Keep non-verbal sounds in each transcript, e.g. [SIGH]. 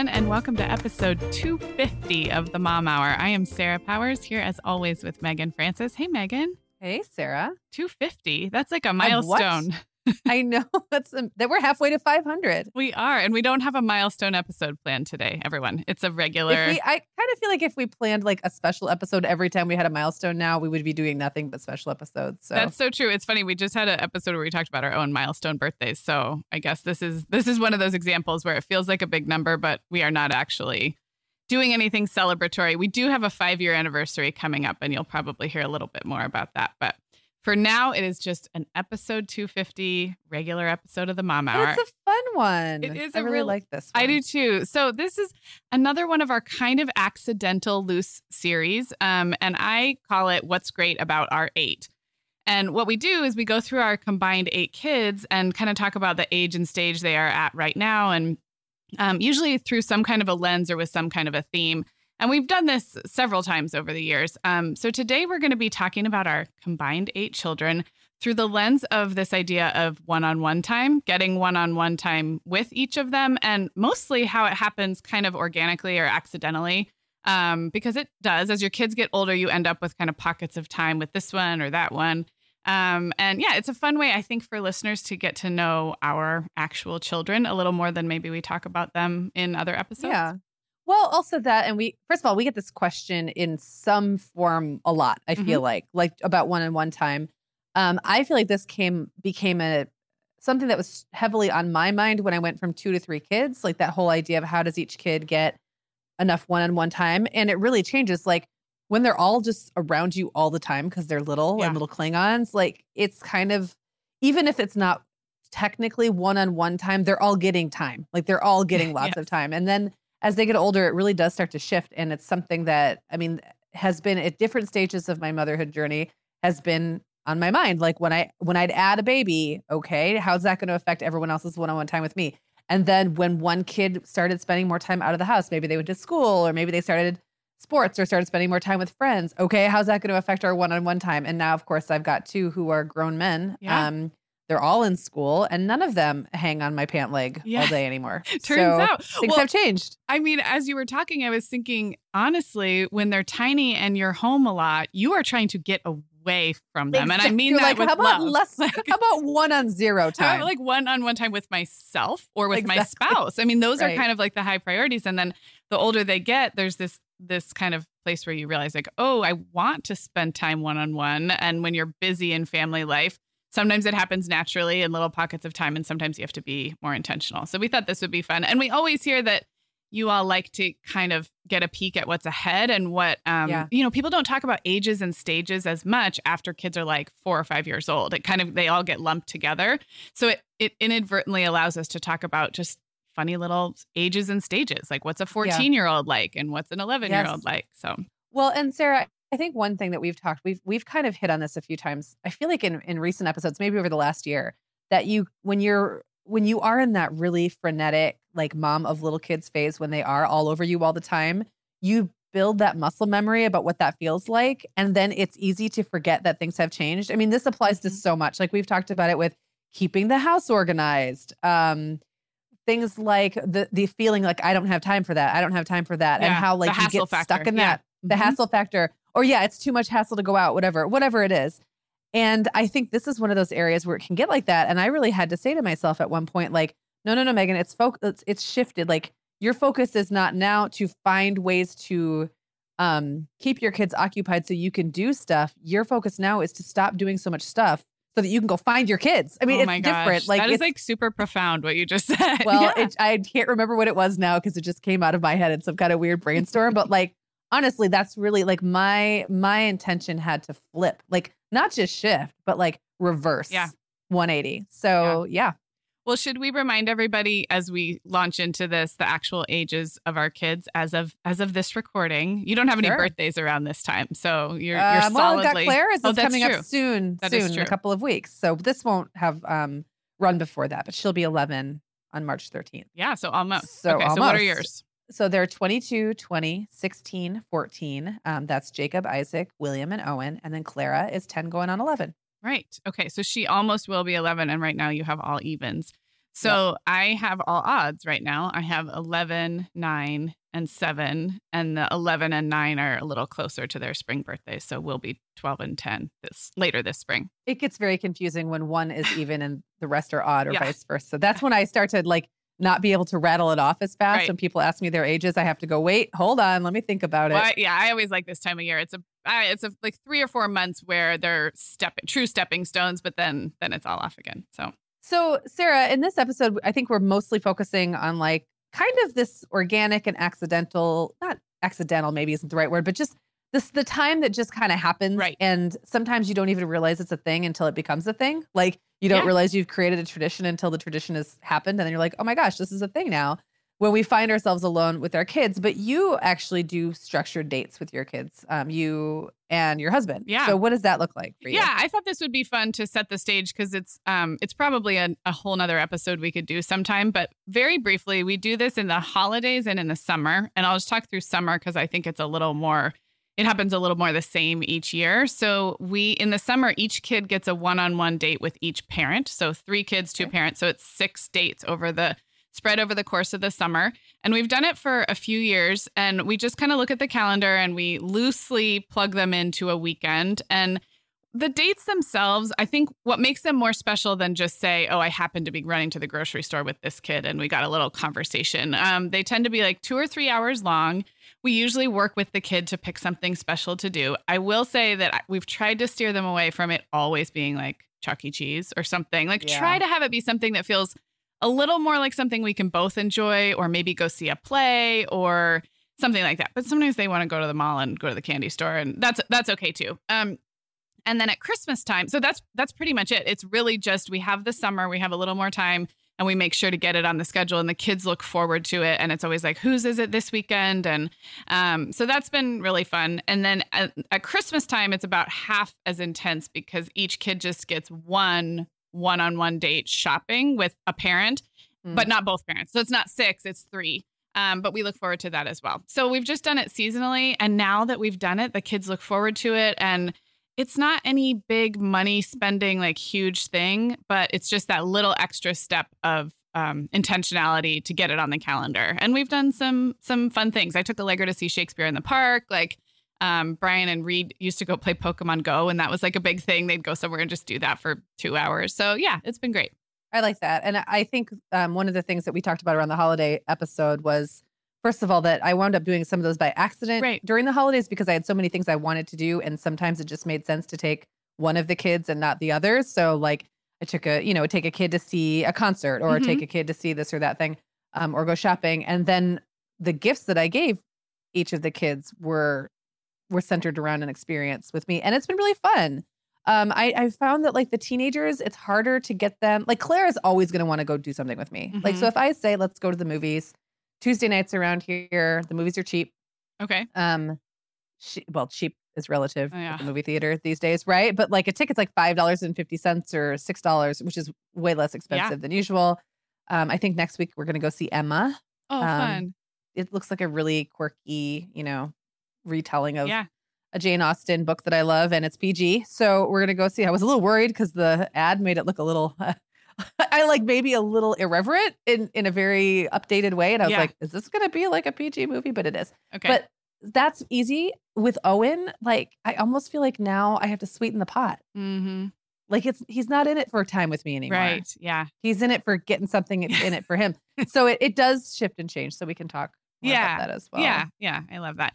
Everyone, and welcome to episode 250 of the Mom Hour. I am Sarah Powers here as always with Meagan Francis. Hey Meagan. Hey, Sarah. 250. That's like a milestone. I know. [LAUGHS] That's that we're halfway to 500. We are, and we don't have a milestone episode planned today, everyone. It's a regular. We, I kind of feel like if we planned like a special episode every time we had a milestone now, we would be doing nothing but special episodes. So That's so true. It's funny. We just had an episode where we talked about our own milestone birthdays. So I guess this is this is one of those examples where it feels like a big number, but we are not actually doing anything celebratory. We do have a five year anniversary coming up, and you'll probably hear a little bit more about that. But for now, it is just an episode 250 regular episode of the Mom Hour. It's a fun one. It is I a really real- like this. One. I do too. So this is another one of our kind of accidental loose series, um, and I call it "What's Great About Our Eight. And what we do is we go through our combined eight kids and kind of talk about the age and stage they are at right now, and um, usually through some kind of a lens or with some kind of a theme. And we've done this several times over the years. Um, so today we're going to be talking about our combined eight children through the lens of this idea of one on one time, getting one on one time with each of them, and mostly how it happens kind of organically or accidentally. Um, because it does. As your kids get older, you end up with kind of pockets of time with this one or that one. Um, and yeah, it's a fun way, I think, for listeners to get to know our actual children a little more than maybe we talk about them in other episodes. Yeah. Well, also that, and we first of all, we get this question in some form a lot. I feel like, like about one on one time. Um, I feel like this came became a something that was heavily on my mind when I went from two to three kids. Like that whole idea of how does each kid get enough one on one time, and it really changes. Like when they're all just around you all the time because they're little Yeah. and little Klingons. Like it's kind of even if it's not technically one on one time, they're all getting time. Like they're all getting [LAUGHS] lots Yes. of time, and then as they get older, it really does start to shift. And it's something that, I mean, has been at different stages of my motherhood journey has been on my mind. Like when I, when I'd add a baby, okay, how's that going to affect everyone else's one-on-one time with me? And then when one kid started spending more time out of the house, maybe they went to school or maybe they started sports or started spending more time with friends. Okay, how's that going to affect our one-on-one time? And now, of course, I've got two who are grown men. Yeah. Um, they're all in school, and none of them hang on my pant leg Yeah. all day anymore. [LAUGHS] Turns So out. things Well, have changed. I mean, as you were talking, I was thinking, honestly, when they're tiny and you're home a lot, you are trying to get away from them. And I mean You're that like, with how about love. less? [LAUGHS] Like, how about one on zero time? like one on one time with myself or with my spouse. I mean, those are kind of like the high priorities. And then the older they get, there's this this kind of place where you realize like, oh, I want to spend time one on one. And when you're busy in family life, sometimes it happens naturally in little pockets of time, and sometimes you have to be more intentional. So we thought this would be fun. And we always hear that you all like to kind of get a peek at what's ahead and what um Yeah. you know people don't talk about ages and stages as much after kids are like 4 or 5 years old it kind of they all get lumped together so it it inadvertently allows us to talk about just funny little ages and stages. Like what's a 14 year old like and what's an 11 year old like. So Well, and Sarah, I think one thing that we've talked, we've we've kind of hit on this a few times. I feel like in in recent episodes, maybe over the last year, that you when you're when you are in that really frenetic like mom of little kids phase when they are all over you all the time, you build that muscle memory about what that feels like and then it's easy to forget that things have changed. I mean, this applies to Mhm. so much. Like we've talked about it with keeping the house organized. Um things like the the feeling like I don't have time for that. I don't have time for that and how like you get factor. stuck in Yeah. that the Mhm. hassle factor or yeah it's too much hassle to go out whatever whatever it is and i think this is one of those areas where it can get like that and i really had to say to myself at one point like no no no meagan it's foc- it's, it's shifted like your focus is not now to find ways to um keep your kids occupied so you can do stuff your focus now is to stop doing so much stuff so that you can go find your kids i mean oh it's my different like that is like super profound what you just said. [LAUGHS] well, Yeah. it, I can't remember what it was now because it just came out of my head in some kind of weird brainstorm. but like, honestly, that's really like my my intention had to flip, like not just shift, but like reverse, Yeah. 180. So yeah, Well, should we remind everybody as we launch into this the actual ages of our kids as of as of this recording? You don't have any Sure. birthdays around this time, so you're you're Um, well, we've got solidly. Clara's Oh, is coming true. up soon, That soon in a couple of weeks. So this won't have um run before that, but she'll be 11 on March 13th. yeah, so almost. So okay, so what are yours? So they're 22, 20, 16, 14. Um, that's Jacob, Isaac, William, and Owen. And then Clara is 10 going on 11. Right. Okay. So she almost will be 11. And right now you have all evens. So I have all odds right now. I have 11, 9, and 7. And the 11 and 9 are a little closer to their spring birthday. So we'll be 12 and 10 this later this spring. It gets very confusing when one is [LAUGHS] even and the rest are odd or Yeah. vice versa. So that's when I start to like not be able to rattle it off as fast. Right. When people ask me their ages, I have to go, wait, hold on, let me think about it. Well, yeah, I always like this time of year. It's a I, it's a like three or four months where they're step true stepping stones, but then then it's all off again. So So, Sarah, in this episode, I think we're mostly focusing on like kind of this organic and accidental, not accidental, maybe isn't the right word, but just this the time that just kind of happens. Right. And sometimes you don't even realize it's a thing until it becomes a thing. Like you don't Yeah. realize you've created a tradition until the tradition has happened. And then you're like, oh my gosh, this is a thing now. When we find ourselves alone with our kids, but you actually do structured dates with your kids, um, you and your husband. Yeah. So what does that look like for you? Yeah, I thought this would be fun to set the stage because it's um it's probably a, a whole nother episode we could do sometime. But very briefly, we do this in the holidays and in the summer. And I'll just talk through summer because I think it's a little more it happens a little more the same each year. So we in the summer, each kid gets a one-on-one date with each parent. So three kids, two Okay. parents. So it's six dates over the spread over the course of the summer. And we've done it for a few years. And we just kind of look at the calendar and we loosely plug them into a weekend. And the dates themselves, I think what makes them more special than just say, oh, I happen to be running to the grocery store with this kid and we got a little conversation. Um, they tend to be like two or three hours long. We usually work with the kid to pick something special to do. I will say that we've tried to steer them away from it always being like Chuck E. Cheese or something. Like Yeah. try to have it be something that feels a little more like something we can both enjoy, or maybe go see a play or something like that. But sometimes they want to go to the mall and go to the candy store, and that's that's okay too. Um, and then at Christmas time, so that's that's pretty much it. It's really just we have the summer, we have a little more time, and we make sure to get it on the schedule, and the kids look forward to it. And it's always like, whose is it this weekend? And um, so that's been really fun. And then at, at Christmas time, it's about half as intense because each kid just gets one one-on-one date shopping with a parent Mm. but not both parents. So it's not six, it's three. Um, but we look forward to that as well. So we've just done it seasonally. And now that we've done it, the kids look forward to it. And it's not any big money spending, like huge thing, but it's just that little extra step of um, intentionality to get it on the calendar. And we've done some some fun things. I took Allegra to see Shakespeare in the park. Like um, Brian and Reed used to go play Pokemon Go, and that was like a big thing. They'd go somewhere and just do that for two hours. So yeah, it's been great. I like that. And I think um, one of the things that we talked about around the holiday episode was, first of all, that I wound up doing some of those by accident Right. during the holidays because I had so many things I wanted to do. And sometimes it just made sense to take one of the kids and not the others. So, like, I took a, you know, take a kid to see a concert or Mhm. take a kid to see this or that thing um, or go shopping. And then the gifts that I gave each of the kids were were centered around an experience with me and it's been really fun Um, I, I found that like the teenagers, it's harder to get them. Like Clara is always going to want to go do something with me. Like, so Mhm. if I say, let's go to the movies, Tuesday nights around here, the movies are cheap. Okay. Um, she, well, cheap is relative Oh, yeah. the movie theater these days, right? But like a ticket's like five dollars and fifty cents or six dollars, which is way less expensive than usual. Um, I think next week we're gonna go see Emma. Oh, Um, fun. It looks like a really quirky, you know, retelling of Yeah. a Jane Austen book that I love, and it's PG. So we're gonna go see. I was a little worried because the ad made it look a little. [LAUGHS] [LAUGHS] I like maybe a little irreverent in in a very updated way, and I was Yeah. like, "Is this gonna be like a PG movie?" But it is. Okay. But that's easy with Owen. Like I almost feel like now I have to sweeten the pot. mm-hmm. Like it's he's not in it for time with me anymore. Right. Yeah. He's in it for getting something in it for him. [LAUGHS] so it, it does shift and change. So we can talk more Yeah. about that as well. Yeah, yeah, I love that.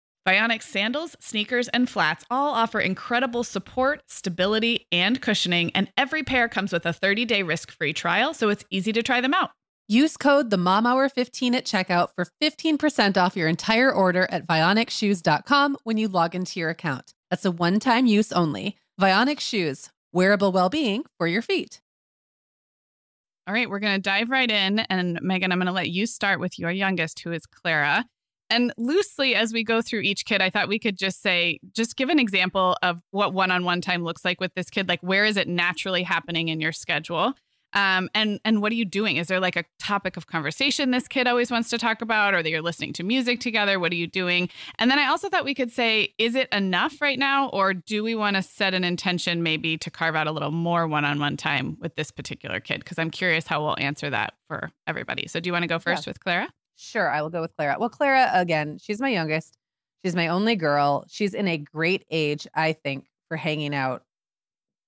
Vionic sandals, sneakers, and flats all offer incredible support, stability, and cushioning, and every pair comes with a 30-day risk-free trial, so it's easy to try them out. Use code the Mom Hour 15 at checkout for 15% off your entire order at vionicshoes.com when you log into your account. That's a one-time use only. Vionic Shoes, wearable well-being for your feet. All right, we're going to dive right in. And Meagan, I'm going to let you start with your youngest, who is Clara. And loosely, as we go through each kid, I thought we could just say, just give an example of what one on one time looks like with this kid. Like, where is it naturally happening in your schedule? Um, and and what are you doing? Is there like a topic of conversation this kid always wants to talk about, or that you're listening to music together? What are you doing? And then I also thought we could say, is it enough right now, or do we want to set an intention maybe to carve out a little more one-on-one time with this particular kid? Because I'm curious how we'll answer that for everybody. So do you want to go first with Clara? Sure, I will go with Clara. Well, Clara, again, she's my youngest. She's my only girl. She's in a great age, I think, for hanging out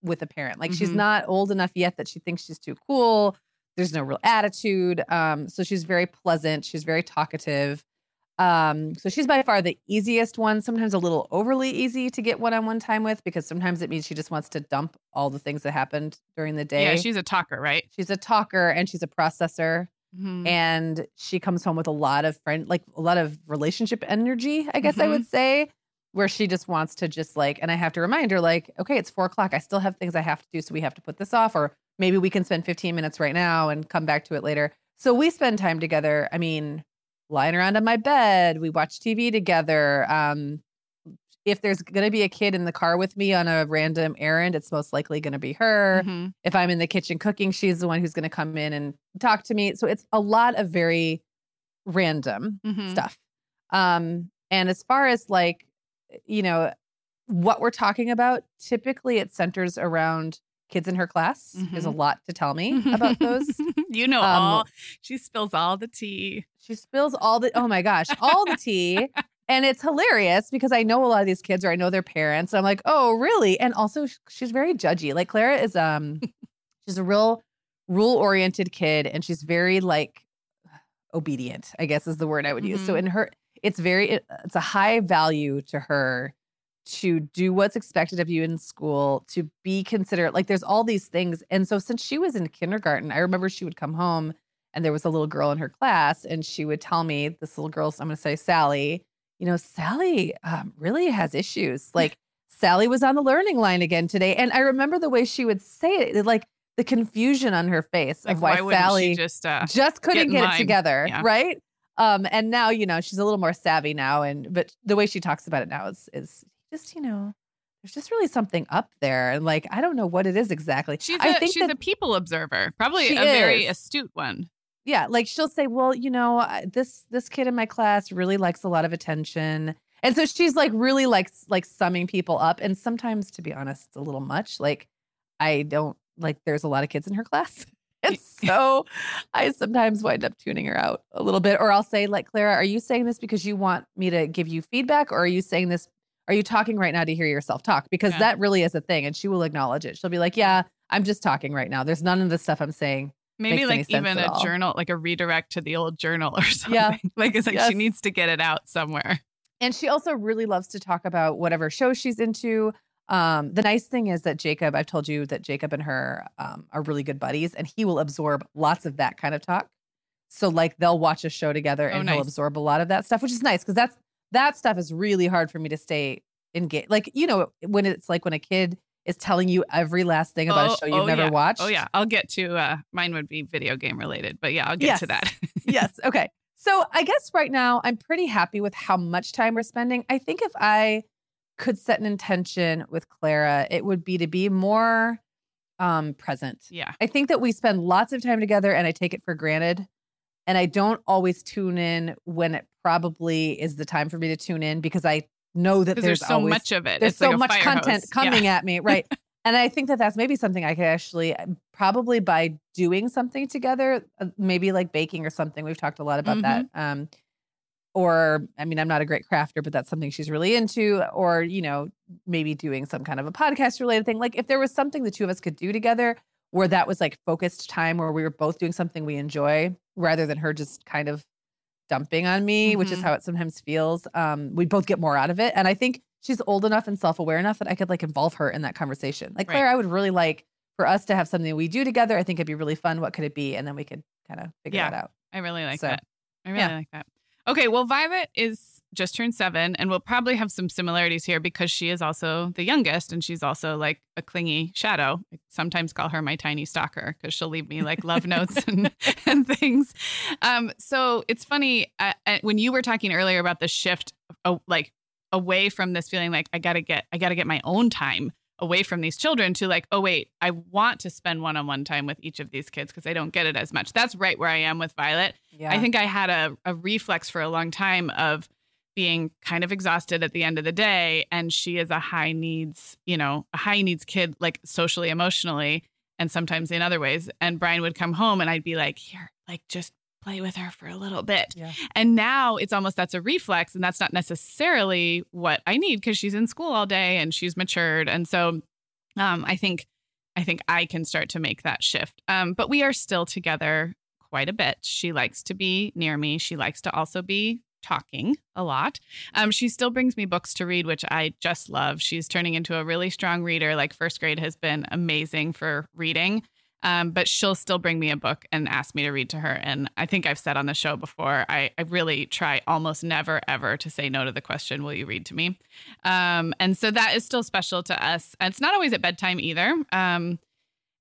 with a parent. Like she's Mhm. not old enough yet that she thinks she's too cool. There's no real attitude. Um, so she's very pleasant. She's very talkative. Um, so she's by far the easiest one, sometimes a little overly easy to get one-on-one time with because sometimes it means she just wants to dump all the things that happened during the day. Yeah, she's a talker, right? she's a talker and she's a processor Mhm. and she comes home with a lot of friend like a lot of relationship energy i guess i would say where she just wants to just like and i have to remind her like okay it's four o'clock i still have things i have to do so we have to put this off or maybe we can spend 15 minutes right now and come back to it later. So we spend time together. I mean, lying around on my bed, we watch TV together. Um, if there's going to be a kid in the car with me on a random errand, it's most likely going to be her. Mm-hmm. If I'm in the kitchen cooking, she's the one who's going to come in and talk to me. So it's a lot of very random Mm-hmm. stuff. Um, and as far as like, you know, what we're talking about, typically it centers around kids in her class. There's a lot to tell me about those. [LAUGHS] you know, Um, all she spills all the tea. She spills all the oh my gosh, all the tea. [LAUGHS] And it's hilarious because I know a lot of these kids or I know their parents. And I'm like, oh, really? And also she's very judgy. Like Clara is um [LAUGHS] she's a real rule oriented kid and she's very like obedient, I guess is the word I would use. So Mhm. in her, it's very it- it's a high value to her to do what's expected of you in school, to be considerate. Like there's all these things. And so since she was in kindergarten, I remember she would come home and there was a little girl in her class and she would tell me this little girl i'm going to say sally you know sally um, really has issues. [LAUGHS] Like sally was on the learning line again today and i remember the way she would say it like the confusion on her face Like, of why, wouldn't sally just uh, just couldn't in get it together Yeah. right? Um and now you know she's a little more savvy now and but the way she talks about it now is is just you know there's just really something up there and like i don't know what it is exactly. She's I a think she's that- a people observer, probably a very astute one. Yeah like she'll say well you know uh, this this kid in my class really likes a lot of attention. And so she's like really likes like summing people up and sometimes to be honest it's a little much like i don't like there's a lot of kids in her class. [LAUGHS] And so i sometimes wind up tuning her out a little bit or i'll say like clara are you saying this because you want me to give you feedback or are you saying this are you talking right now to hear yourself talk? Because Yeah. that really is a thing and she will acknowledge it. She'll be like yeah i'm just talking right now. There's none of the stuff i'm saying Maybe like even a all. journal, like a redirect to the old journal or [LAUGHS] something. Yeah. like it's like Yes. she needs to get it out somewhere. And she also really loves to talk about whatever show she's into. Um, the nice thing is that Jacob, I've told you that Jacob and her um, are really good buddies, and he will absorb lots of that kind of talk. So, like, they'll watch a show together, Oh, and he'll absorb a lot of that stuff, which is nice because that's that stuff is really hard for me to stay engaged. Like, you know, when it's like when a kid is telling you every last thing about Oh, a show you've oh, never yeah. watched. Oh yeah, I'll get to uh mine would be video game related, but yeah, I'll get to that. [LAUGHS] yes. Okay. So I guess right now I'm pretty happy with how much time we're spending. I think if I could set an intention with Clara, it would be to be more um present. yeah. I think that we spend lots of time together and I take it for granted. And I don't always tune in when it probably is the time for me to tune in because I know that there's, there's, so always much of it. there's It's so like much content hose. coming Yeah. at me [LAUGHS] right and i think that that's maybe something i could actually uh, probably by doing something together uh, maybe like baking or something we've talked a lot about that Mm-hmm. um or i mean i'm not a great crafter but that's something she's really into or you know maybe doing some kind of a podcast related thing like if there was something the two of us could do together where that was like focused time where we were both doing something we enjoy rather than her just kind of dumping on me which is Mhm. how it sometimes feels um we both get more out of it and i think she's old enough and self-aware enough that i could like involve her in that conversation like Right. clara i would really like for us to have something we do together i think it'd be really fun what could it be and then we could kind of figure Yeah. that out I really like So, that. I really yeah. like that. Okay, well, Violet is just turned seven, and we'll probably have some similarities here because she is also the youngest, and she's also like a clingy shadow. I sometimes call her my tiny stalker because she'll leave me like love notes [LAUGHS] and, [LAUGHS] and things. Um, so it's funny uh, uh, when you were talking earlier about the shift, uh, like away from this feeling like I gotta get, I gotta get my own time away from these children to like, oh wait, I want to spend one-on-one time with each of these kids because I don't get it as much. That's right where I am with Violet. yeah I think I had a, a reflex for a long time of being kind of exhausted at the end of the day. And she is a high needs, you know, a high needs kid, like socially, emotionally, and sometimes in other ways. And Brian would come home and I'd be like, here, like just play with her for a little bit. Yeah. And now it's almost that's a reflex. And that's not necessarily what I need because she's in school all day and she's matured. And so um, I think I think I can start to make that shift. Um, but we are still together quite a bit. She likes to be near me. She likes to also be talking a lot. Um, she still brings me books to read, which I just love. She's turning into a really strong reader. Like first grade has been amazing for reading. Um, but she'll still bring me a book and ask me to read to her. And I think I've said on the show before, I, I really try almost never, ever to say no to the question, Will you read to me? Um, and so that is still special to us. It's not always at bedtime either. Um,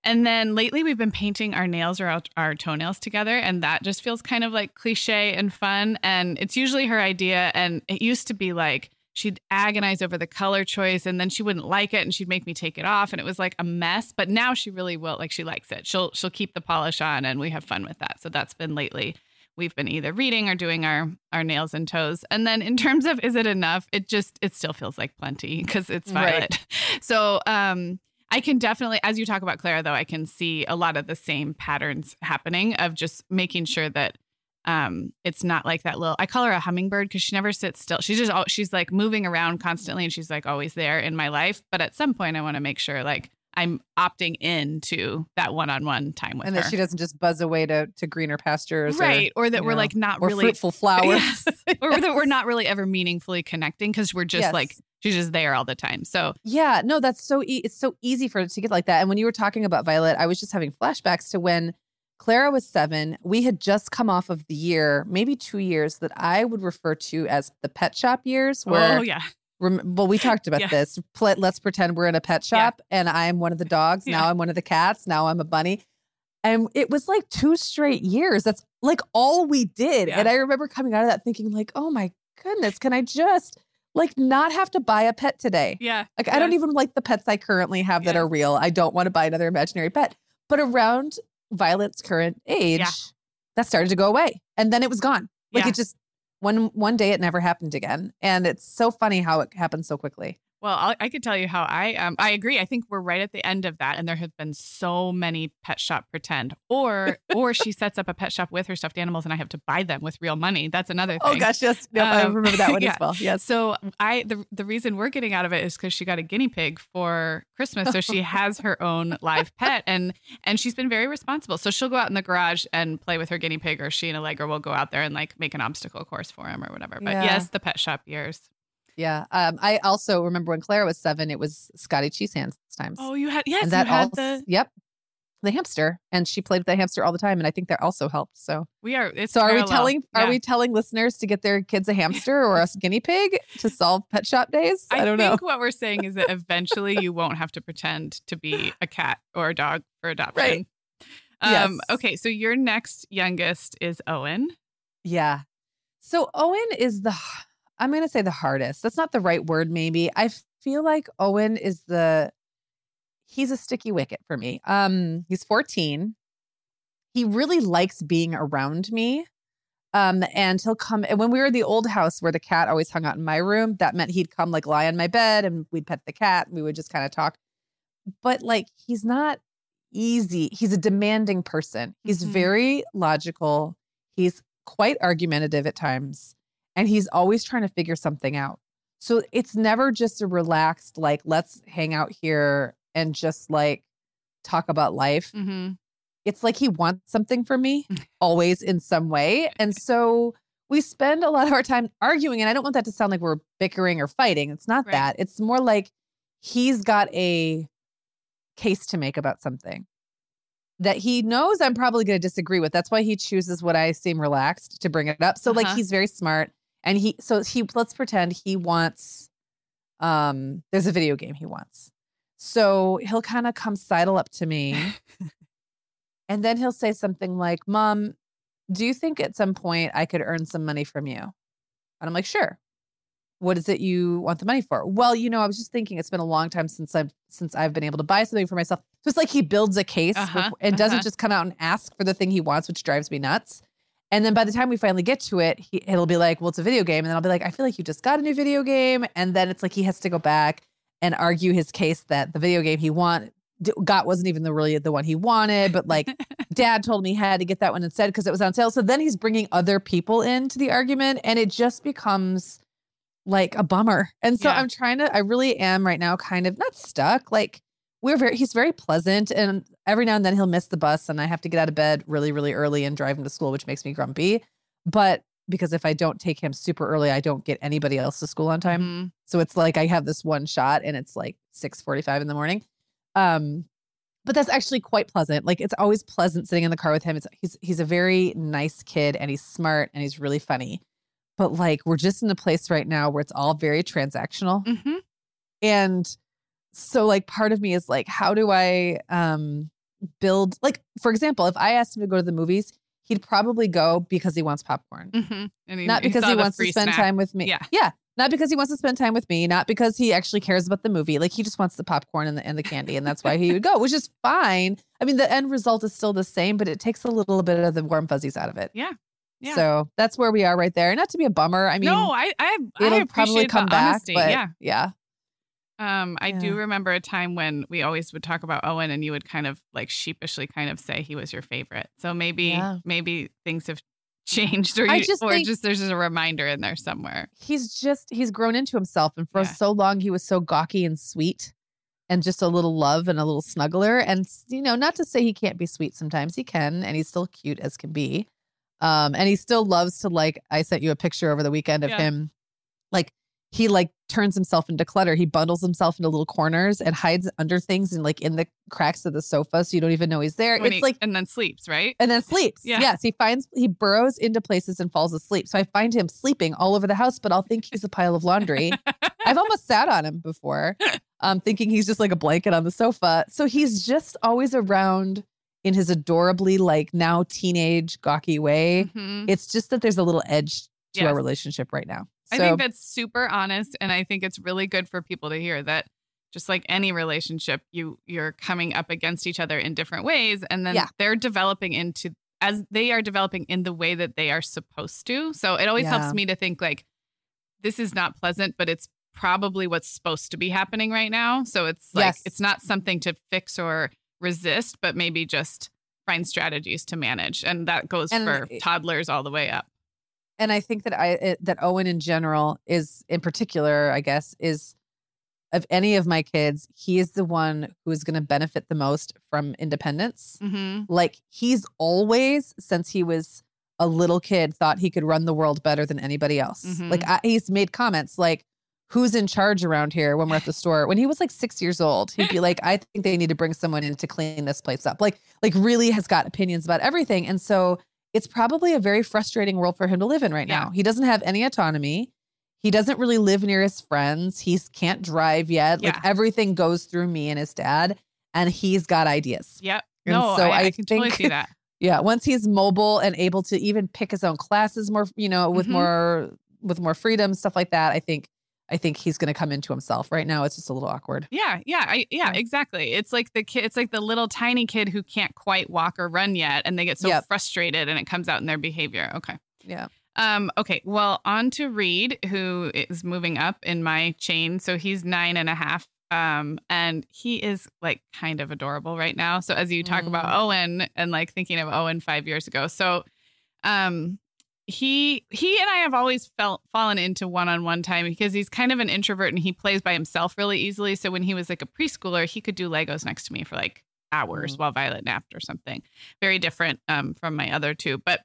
And then lately we've been painting our nails or our, our toenails together. And that just feels kind of like cliche and fun. And it's usually her idea. And it used to be like, she'd agonize over the color choice and then she wouldn't like it and she'd make me take it off and it was like a mess but now she really will like she likes it she'll she'll keep the polish on and we have fun with that so that's been lately we've been either reading or doing our our nails and toes and then in terms of is it enough it just it still feels like plenty because it's violet right. [LAUGHS] so um I can definitely, as you talk about Clara, though, I can see a lot of the same patterns happening of just making sure that um it's not like that little i call her a hummingbird because she never sits still. She's just she's like moving around constantly and she's like always there in my life. But at some point i want to make sure like i'm opting in to that one-on-one time with and her and that she doesn't just buzz away to to greener pastures right or, or that we're know, like not or really fruitful flowers [LAUGHS] yes. [LAUGHS] or that we're not really ever meaningfully connecting because we're just yes. like she's just there all the time so yeah no that's so e- it's so easy for it to get like that and when you were talking about violet i was just having flashbacks to when Clara was seven. We had just come off of the year, maybe two years, that I would refer to as the pet shop years. Where, oh, yeah. Rem- well, we talked about [LAUGHS] yeah. this. let's pretend we're in a pet shop yeah. and I'm one of the dogs. Yeah. Now I'm one of the cats. Now I'm a bunny. And it was like two straight years. That's like all we did. And I remember coming out of that thinking, like, oh my goodness, can I just like not have to buy a pet today? Yeah. Like I don't even like the pets I currently have that are real. I don't want to buy another imaginary pet. But around Violet's current age, yeah. that started to go away. And then it was gone. Like yeah. it just one one day it never happened again. And it's so funny how it happened so quickly. Well, I'll, i could tell you how I um I agree. I think we're right at the end of that, and there have been so many pet shop pretend, or [LAUGHS] or she sets up a pet shop with her stuffed animals, and I have to buy them with real money. That's another oh, thing. Oh gosh, yes, um, I remember that [LAUGHS] one yeah. as well. Yes. So I the the reason we're getting out of it is because she got a guinea pig for Christmas, so she has her own live pet, and and she's been very responsible. So she'll go out in the garage and play with her guinea pig, or she and Allegra will go out there and like make an obstacle course for him or whatever. But yeah. yes, the pet shop years. Yeah. Um, I also remember when Clara was seven, it was Scotty Cheese Hands times. Oh, you had yes, and that you had also, the yep the hamster and she played with the hamster all the time and i think that also helped so we are so are we telling yeah. are we telling listeners to get their kids a [LAUGHS] hamster or a guinea pig to solve pet shop days i, I don't think know what we're saying is that [LAUGHS] eventually you won't have to pretend to be a cat or a dog for adoption right um yes. okay so your next youngest is owen yeah so owen is the i'm going to say the hardest that's not the right word maybe i feel like owen is the he's a sticky wicket for me. Um, he's 14. He really likes being around me. Um, and he'll come and when we were in the old house where the cat always hung out in my room, that meant he'd come like lie on my bed and we'd pet the cat and we would just kind of talk. But like he's not easy. He's a demanding person. He's mm-hmm. very logical. He's quite argumentative at times. And he's always trying to figure something out. So it's never just a relaxed, like, let's hang out here and just like talk about life. Mm-hmm. It's like he wants something from me [LAUGHS] always in some way. And so we spend a lot of our time arguing. And I don't want that to sound like we're bickering or fighting. It's not right. that. It's more like he's got a case to make about something that he knows I'm probably going to disagree with. That's why he chooses what I seem relaxed to bring it up. So uh-huh. like he's very smart and he so he let's pretend he wants um there's a video game he wants. So he'll kind of come sidle up to me [LAUGHS] and then he'll say something like, Mom, do you think at some point I could earn some money from you? And I'm like, Sure. What is it you want the money for? Well, you know, I was just thinking it's been a long time since I've since I've been able to buy something for myself. So it's like he builds a case uh-huh, and doesn't uh-huh. just come out and ask for the thing he wants, which drives me nuts. And then by the time we finally get to it, he, it'll be like, well, it's a video game. And then I'll be like, I feel like you just got a new video game. And then it's like he has to go back and argue his case that the video game he want got wasn't even the really the one he wanted, but like [LAUGHS] dad told me he had to get that one instead because it was on sale. So then he's bringing other people into the argument and it just becomes like a bummer. And so yeah. I'm trying to I really am right now kind of not stuck. Like we're very he's very pleasant and every now and then he'll miss the bus and I have to get out of bed really really early and drive him to school which makes me grumpy. But because if I don't take him super early, I don't get anybody else to school on time. Mm-hmm. So it's like I have this one shot and it's like 6:45 in the morning. Um but that's actually quite pleasant. Like it's always pleasant sitting in the car with him. It's he's he's a very nice kid and he's smart and he's really funny. But like we're just in a place right now where it's all very transactional. Mm-hmm. And so like part of me is like how do I um build like for example, if I asked him to go to the movies, he'd probably go because he wants popcorn. Mhm. He, Not because saw he wants to spend snack. time with me. Yeah. Yeah. Not because he wants to spend time with me, not because he actually cares about the movie. Like he just wants the popcorn and the and the candy, and that's why he would go, which is fine. I mean, the end result is still the same, but it takes a little bit of the warm fuzzies out of it. Yeah. Yeah. So that's where we are right there. Not to be a bummer. I mean, no, I I, I it'll probably come back, honesty. but yeah. yeah. Um, I Yeah. do remember a time when we always would talk about Owen, and you would kind of like sheepishly kind of say he was your favorite. So maybe Yeah. maybe things have [LAUGHS] changed, or you, just or just there's just a reminder in there somewhere. he's just he's grown into himself and for Yeah. so long he was so gawky and sweet and just a little love and a little snuggler and you know not to say he can't be sweet sometimes he can and he's still cute as can be um and he still loves to like i sent you a picture over the weekend of him like he like turns himself into clutter he bundles himself into little corners and hides under things and like in the cracks of the sofa so you don't even know he's there When it's he- like and then sleeps, right? and then sleeps. Yeah. Yes, he finds he burrows into places and falls asleep. So I find him sleeping all over the house, but I'll think he's a pile of laundry. [LAUGHS] I've almost sat on him before, um, thinking he's just like a blanket on the sofa. So he's just always around in his adorably like now teenage gawky way. Mhm. It's just that there's a little edge to our relationship right now. I So think that's super honest, and I think it's really good for people to hear that. Just like any relationship, you you're coming up against each other in different ways, and then Yeah. they're developing into as they are developing in the way that they are supposed to. So it always Yeah. helps me to think like this is not pleasant, but it's probably what's supposed to be happening right now. So it's like Yes. it's not something to fix or resist, but maybe just find strategies to manage, and that goes And for toddlers all the way up. And I think that I it, that Owen in general is in particular, I guess, is of any of my kids, he is the one who is going to benefit the most from independence. hmm Like he's always, since he was a little kid, thought he could run the world better than anybody else. Mhm. Like I, he's made comments like, "Who's in charge around here?" When we're at the store, when he was like six years old, he'd be like, "I think they need to bring someone in to clean this place up." Like, like really has got opinions about everything, and so it's probably a very frustrating world for him to live in right Yeah. now. He doesn't have any autonomy. He doesn't really live near his friends. He can't drive yet. Like everything goes through me and his dad, and he's got ideas. Yep. And no, so I, I I can totally see that. [LAUGHS] Yeah, once he's mobile and able to even pick his own classes more, you know, with Mhm. more with more freedom, stuff like that, I think I think he's going to come into himself. Right now, it's just a little awkward. Yeah, yeah, I, yeah, exactly. It's like the kid. It's like the little tiny kid who can't quite walk or run yet, and they get so Yep. frustrated, and it comes out in their behavior. Okay. Yeah. Um. Okay. Well, on to Reed, who is moving up in my chain. So he's nine and a half. Um, and he is like kind of adorable right now. So as you talk about Mm. Owen and like thinking of Owen five years ago, so um he he and I have always felt fallen into one-on-one time because he's kind of an introvert and he plays by himself really easily. So when he was like a preschooler, he could do Legos next to me for like hours Mm. while Violet napped or something. Very different um, from my other two. But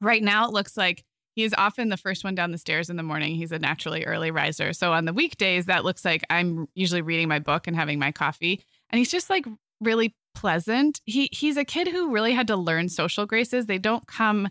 right now it looks like he is often the first one down the stairs in the morning. He's a naturally early riser. So on the weekdays, that looks like I'm usually reading my book and having my coffee. And he's just like really pleasant. He he's a kid who really had to learn social graces. They don't come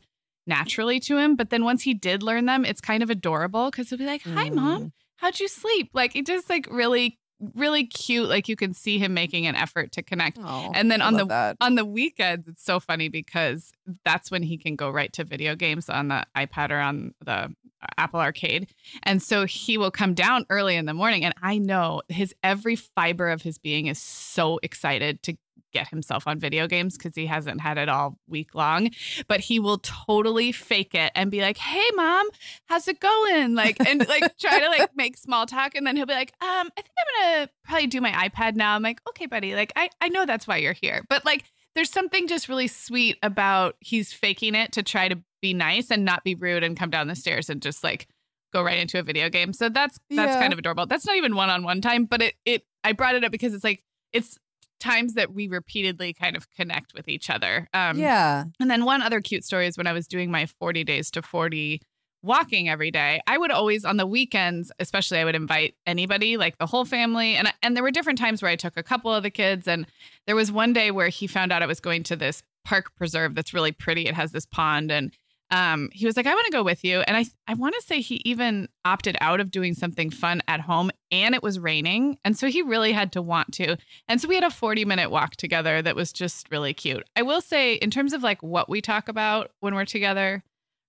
naturally to him, but then once he did learn them, it's kind of adorable because he'll be like, "Hi, mom, how'd you sleep?" Like it just like really, really cute. Like you can see him making an effort to connect. Oh, And then on the that. on the weekends, it's so funny because that's when he can go right to video games on the iPad or on the Apple Arcade. And so he will come down early in the morning. And I know his every fiber of his being is so excited to get himself on video games because he hasn't had it all week long. But he will totally fake it and be like, Hey mom, how's it going? Like and like [LAUGHS] try to like make small talk. And then he'll be like, um, I think I'm gonna probably do my iPad now. I'm like, okay, buddy, like I, I know that's why you're here. But like there's something just really sweet about he's faking it to try to be nice and not be rude and come down the stairs and just like go right into a video game. So that's that's Yeah. kind of adorable. That's not even one-on-one time, but it it I brought it up because it's like it's times that we repeatedly kind of connect with each other. Um yeah. and then one other cute story is when I was doing my 40 days to 40 walking every day. I would always on the weekends, especially I would invite anybody, like the whole family. And and there were different times where I took a couple of the kids and there was one day where he found out I was going to this park preserve that's really pretty. It has this pond and um, he was like, I want to go with you. And I, I want to say he even opted out of doing something fun at home and it was raining. And so he really had to want to. And so we had a 40 minute walk together that was just really cute. I will say, in terms of like what we talk about when we're together,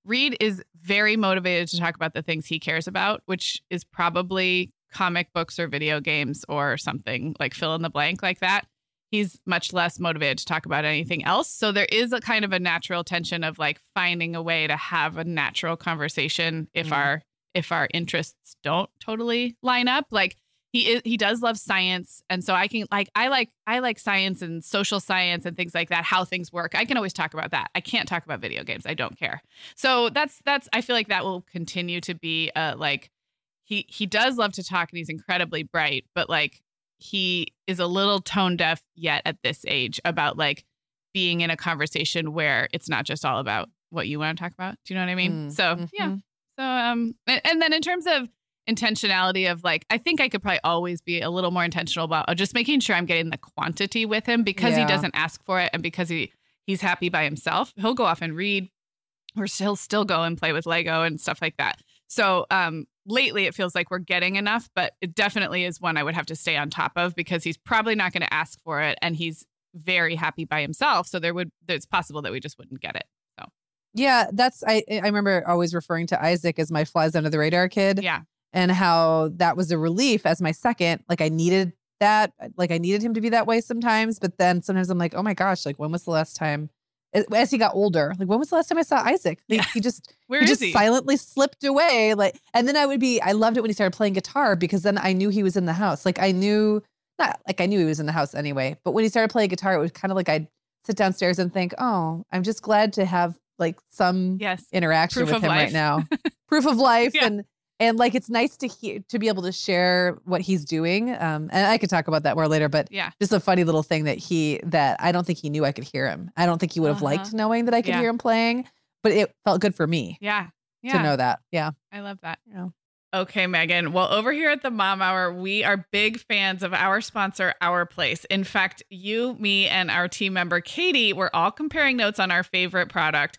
Reed is very motivated to talk about the things he cares about, which is probably comic books or video games or something like fill in the blank like that he's much less motivated to talk about anything else. So there is a kind of a natural tension of like finding a way to have a natural conversation if mm. our if our interests don't totally line up. Like he is, he does love science and so I can like I like I like science and social science and things like that how things work. I can always talk about that. I can't talk about video games. I don't care. So that's that's I feel like that will continue to be uh like he he does love to talk and he's incredibly bright, but like he is a little tone deaf yet at this age about like being in a conversation where it's not just all about what you want to talk about. Do you know what I mean? Mm, so mm-hmm. yeah. So um and, and, then in terms of intentionality of like I think I could probably always be a little more intentional about just making sure I'm getting the quantity with him because yeah. he doesn't ask for it and because he he's happy by himself. He'll go off and read or he'll still go and play with Lego and stuff like that. So um lately it feels like we're getting enough, but it definitely is one I would have to stay on top of because he's probably not going to ask for it and he's very happy by himself. So there would it's possible that we just wouldn't get it. So yeah, that's I I remember always referring to Isaac as my flies under the radar kid. Yeah. And how that was a relief as my second. Like I needed that. Uh, like I needed him to be that way sometimes. But then sometimes I'm like, oh my gosh, like when was the last time as he got older. Like, when was the last time I saw Isaac? Like, yeah. He just [LAUGHS] Where he just he? silently slipped away. Like, and then I would be. I loved it when he started playing guitar because then I knew he was in the house. Like I knew, not like I knew he was in the house anyway. But when he started playing guitar, it was kind of like I'd sit downstairs and think, oh, I'm just glad to have like some yes. interaction Proof with him life. right now. [LAUGHS] Proof of life yeah. and and like it's nice to hear to be able to share what he's doing um and i could talk about that more later but yeah just a funny little thing that he that i don't think he knew i could hear him i don't think he would have uh-huh. liked knowing that i could yeah. hear him playing but it felt good for me yeah yeah to know that yeah i love that yeah Okay, Meagan. Well, over here at the Mom Hour, we are big fans of our sponsor, Our Place. In fact, you, me, and our team member, Katie, were all comparing notes on our favorite product.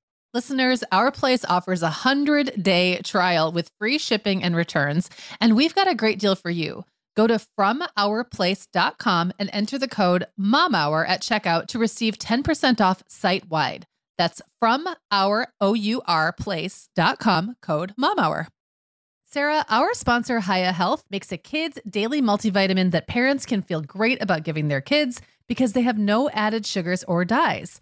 Listeners, Our Place offers a 100 day trial with free shipping and returns, and we've got a great deal for you. Go to FromOurPlace.com and enter the code MOMHOUR at checkout to receive 10% off site wide. That's from our code MOMHOUR. Sarah, our sponsor, Hiya Health, makes a kids' daily multivitamin that parents can feel great about giving their kids because they have no added sugars or dyes.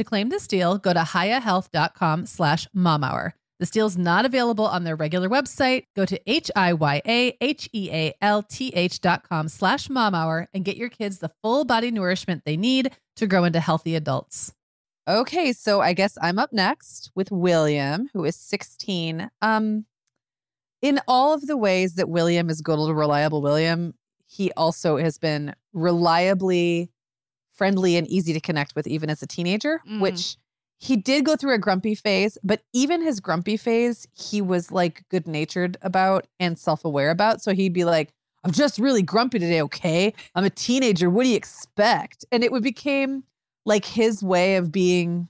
To claim this deal, go to hiyahealth.com slash momhour. This deal is not available on their regular website. Go to H-I-Y-A-H-E-A-L-T-H dot com slash momhour and get your kids the full body nourishment they need to grow into healthy adults. Okay, so I guess I'm up next with William, who is 16. Um, in all of the ways that William is good to reliable William, he also has been reliably friendly and easy to connect with, even as a teenager, Mm. which he did go through a grumpy phase, but even his grumpy phase, he was like good natured about and self aware about. So he'd be like, I'm just really grumpy today, okay? I'm a teenager. What do you expect? And it would became like his way of being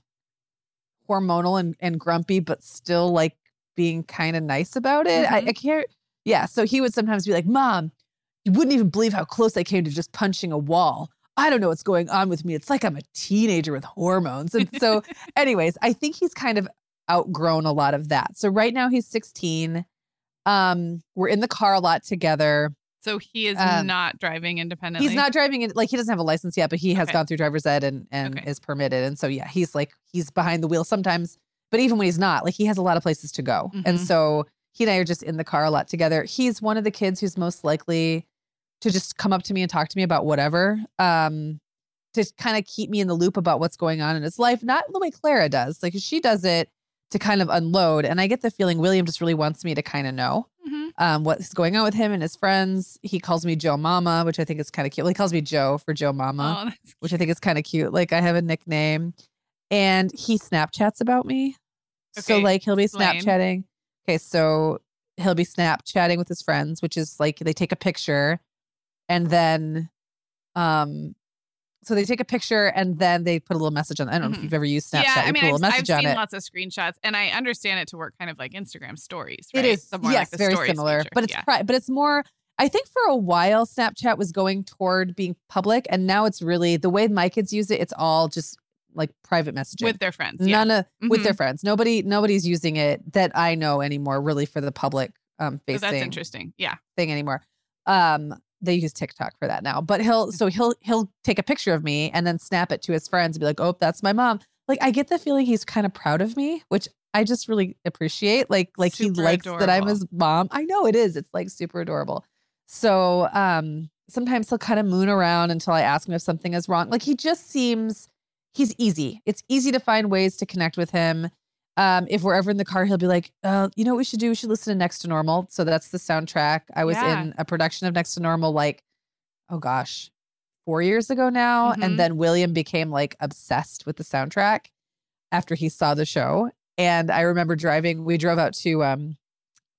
hormonal and, and grumpy, but still like being kind of nice about it. I, Mhm. I can't. Yeah. So he would sometimes be like, Mom, you wouldn't even believe how close I came to just punching a wall. I don't know what's going on with me. It's like I'm a teenager with hormones. And so, [LAUGHS] anyways, I think he's kind of outgrown a lot of that. So right now he's 16. Um, we're in the car a lot together. So he is Um, not driving independently. He's not driving it like he doesn't have a license yet, but he has Okay. gone through driver's ed and and Okay. is permitted. And so yeah, he's like he's behind the wheel sometimes, but even when he's not, like he has a lot of places to go. And Mhm. so he and I are just in the car a lot together. He's one of the kids who's most likely to just come up to me and talk to me about whatever. Um to kind of keep me in the loop about what's going on in his life, not the way Clara does. Like she does it to kind of unload. And I get the feeling William just really wants me to kind of know Mhm. um, what's going on with him and his friends. He calls me Joe Mama, which I think is kind of cute. Well, he calls me Joe for Joe Mama, Oh, which I think is kind of cute. Like I have a nickname, and he Snapchats about me. so like he'll be explain. Snapchatting. Okay, so he'll be Snapchatting with his friends, which is like they take a picture, and then, um. So they take a picture and then they put a little message on. I don't know if Mhm. you've ever used Snapchat. yeah, I mean, I've, I've seen it. lots of screenshots, and I understand it to work kind of like Instagram stories. It right? is The more yes, like the very similar, feature. but it's yeah. pri- but it's more. I think for a while Snapchat was going toward being public, and now it's really the way my kids use it. It's all just like private messaging with their friends. Yeah. None of with Mhm. their friends. Nobody nobody's using it that I know anymore. Really for the public um So that's interesting. Yeah. thing anymore. Um, they use TikTok for that now. But he'll so he'll he'll take a picture of me and then snap it to his friends and be like, "Oh, that's my mom." Like I get the feeling he's kind of proud of me, which I just really appreciate. Like like he Super likes that I'm his mom. I know it is. It's like super adorable. So um sometimes he'll kind of moon around until I ask him if something is wrong. Like he just seems he's easy. It's easy to find ways to connect with him. Um, if we're ever in the car, he'll be like, uh, you know what we should do? We should listen to Next to Normal. So that's the soundtrack. I was Yeah. in a production of Next to Normal like, oh gosh, four years ago now. Mhm. And then William became like obsessed with the soundtrack after he saw the show. And I remember driving, we drove out to um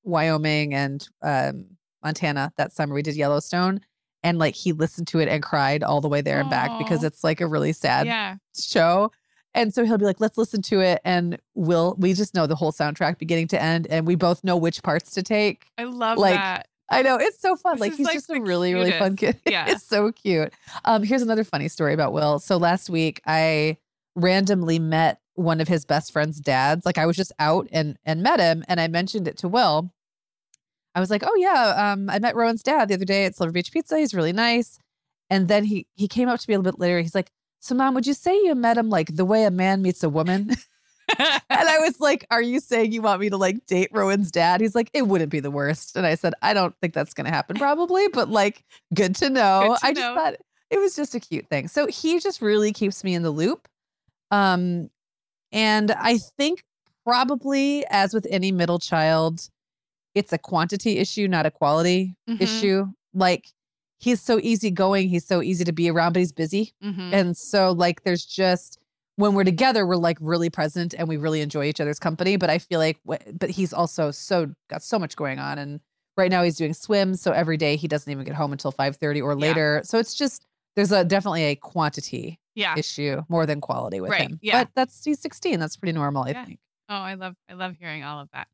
Wyoming and um Montana that summer. We did Yellowstone. And like he listened to it and cried all the way there and back because it's like a really sad Yeah. show. And so he'll be like, let's listen to it. And we'll, we just know the whole soundtrack beginning to end. And we both know which parts to take. I love Like, that. I know it's so fun. This like he's like, just a really, really fun kid. [LAUGHS] Yeah. it's so cute. Um, here's another funny story about Will. So last week I randomly met one of his best friend's dads. Like I was just out and and met him and I mentioned it to Will. I was like, oh yeah, um, I met Rowan's dad the other day at Silver Beach Pizza. He's really nice. And then he he came up to me a little bit later. He's like, so mom, would you say you met him like the way a man meets a woman? [LAUGHS] And I was like, Are you saying you want me to like date Rowan's dad? He's like, It wouldn't be the worst. And I said, I don't think that's going to happen probably, but like, good to know. Good to I just thought it was just a cute thing. So he just really keeps me in the loop. Um, and I think probably as with any middle child, it's a quantity issue, not a quality Mhm. issue. Like, he's so easygoing, he's so easy to be around, but he's busy. Mhm. And so like there's just when we're together, we're like really present and we really enjoy each other's company. But I feel like, but he's also so got so much going on, and right now he's doing swims, so every day he doesn't even get home until five thirty or Yeah. later. So it's just there's a definitely a quantity Yeah. issue more than quality with Right, him. yeah. But that's he's 16. That's pretty normal, I Yeah. think. Oh, I love I love hearing all of that.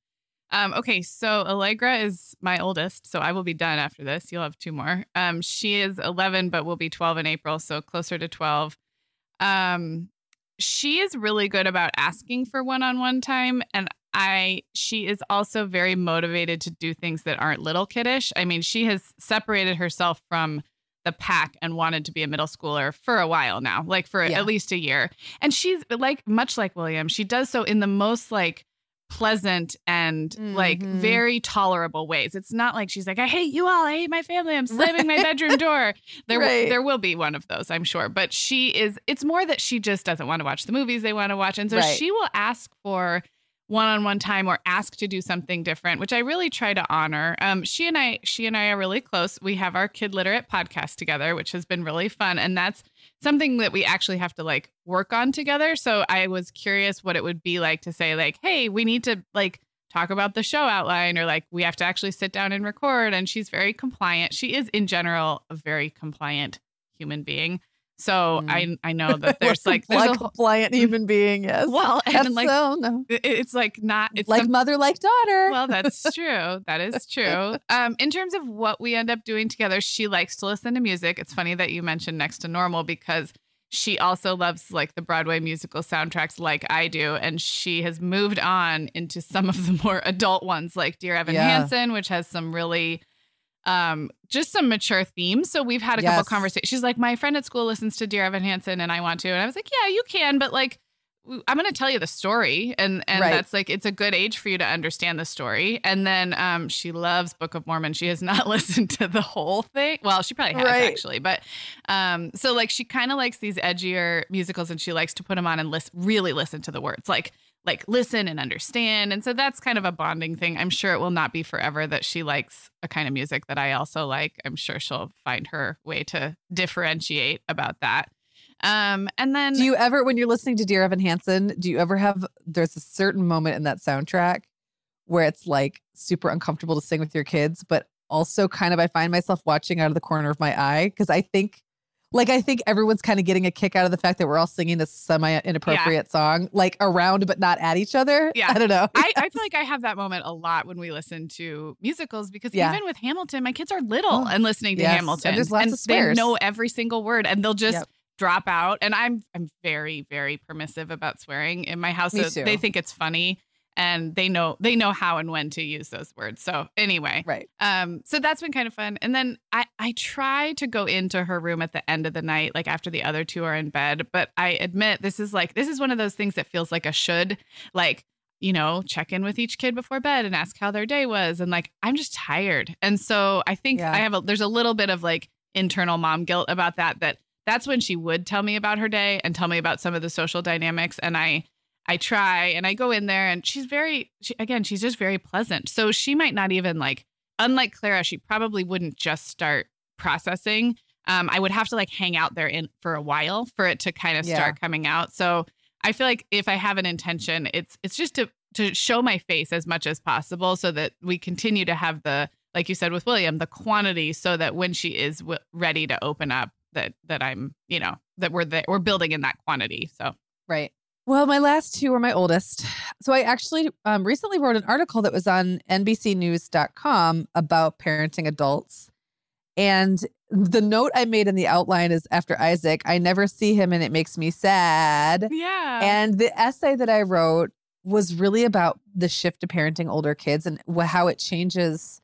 Um, okay, so Allegra is my oldest, so I will be done after this. You'll have two more. Um, she is 11, but will be 12 in April, so closer to 12. Um, she is really good about asking for one-on-one time, and I she is also very motivated to do things that aren't little kiddish. I mean, she has separated herself from the pack and wanted to be a middle schooler for a while now, like for Yeah. at least a year. And she's like much like William, she does so in the most like pleasant and like Mhm. very tolerable ways. It's not like she's like, I hate you all. I hate my family. I'm slamming my bedroom [LAUGHS] door. There, Right. there will be one of those, I'm sure. But she is, it's more that she just doesn't want to watch the movies they want to watch. And so Right. she will ask for one on one time or ask to do something different, which I really try to honor. Um, she and I, she and I are really close. We have our Kid Literate podcast together, which has been really fun. And that's something that we actually have to like work on together. So I was curious what it would be like to say, like, hey, we need to like talk about the show outline or like we have to actually sit down and record. And she's very compliant. She is in general a very compliant human being. So Mm. I I know that [LAUGHS] there's like there's like a compliant human being. Yes. well That's and like so no. it- it's like not it's like some- mother, like daughter. well that's [LAUGHS] true that is true [LAUGHS] um in terms of what we end up doing together she likes to listen to music it's funny that you mentioned next to normal because she also loves like the broadway musical soundtracks like i do and she has moved on into some of the more adult ones like dear evan Yeah. hansen which has some really um just some mature themes so we've had a couple conversations she's like my friend at school listens to dear evan hansen and i want to and i was like yeah you can but like I'm going to tell you the story and and Right. that's like it's a good age for you to understand the story. And then um she loves Book of Mormon. She has [LAUGHS] not listened to the whole thing. Well, she probably has Right. actually, but um so like she kind of likes these edgier musicals and she likes to put them on and listen really listen to the words. Like like listen and understand. And so that's kind of a bonding thing. I'm sure it will not be forever that she likes a kind of music that I also like. I'm sure she'll find her way to differentiate about that. Um and then Do you ever, when you're listening to Dear Evan Hansen, do you ever have, there's a certain moment in that soundtrack where it's like super uncomfortable to sing with your kids, but also kind of, I find myself watching out of the corner of my eye because I think, like, I think everyone's kind of getting a kick out of the fact that we're all singing this semi inappropriate song, like around but not at each other. [LAUGHS] Yeah. I don't know. I, I [LAUGHS] feel like I have that moment a lot when we listen to musicals because Yeah. even with Hamilton, my kids are little Oh, and listening to yes. Hamilton. And of they know every single word and they'll just Yep. drop out. And I'm I'm very, very permissive about swearing in my house. Me so they think it's funny and they know they know how and when to use those words. So anyway. right. Um, so that's been kind of fun. And then I, I try to go into her room at the end of the night, like after the other two are in bed. But I admit this is like this is one of those things that feels like a should, like, you know, check in with each kid before bed and ask how their day was. And like, I'm just tired. And so I think Yeah. I have a there's a little bit of like internal mom guilt about that, that that's when she would tell me about her day and tell me about some of the social dynamics. And I I try and I go in there and she's very she, again, she's just very pleasant. So she might not even like unlike Clara, she probably wouldn't just start processing. Um, I would have to like hang out there in for a while for it to kind of Yeah. start coming out. So I feel like if I have an intention, it's it's just to to show my face as much as possible so that we continue to have the like you said with William, the quantity so that when she is w- ready to open up that that I'm, you know, that we're there, we're building in that quantity. So Right. Well, my last two are my oldest. So I actually um, recently wrote an article that was on NBCnews.com about parenting adults. And the note I made in the outline is after Isaac, I never see him and it makes me sad. yeah. And the essay that I wrote was really about the shift to parenting older kids and how it changes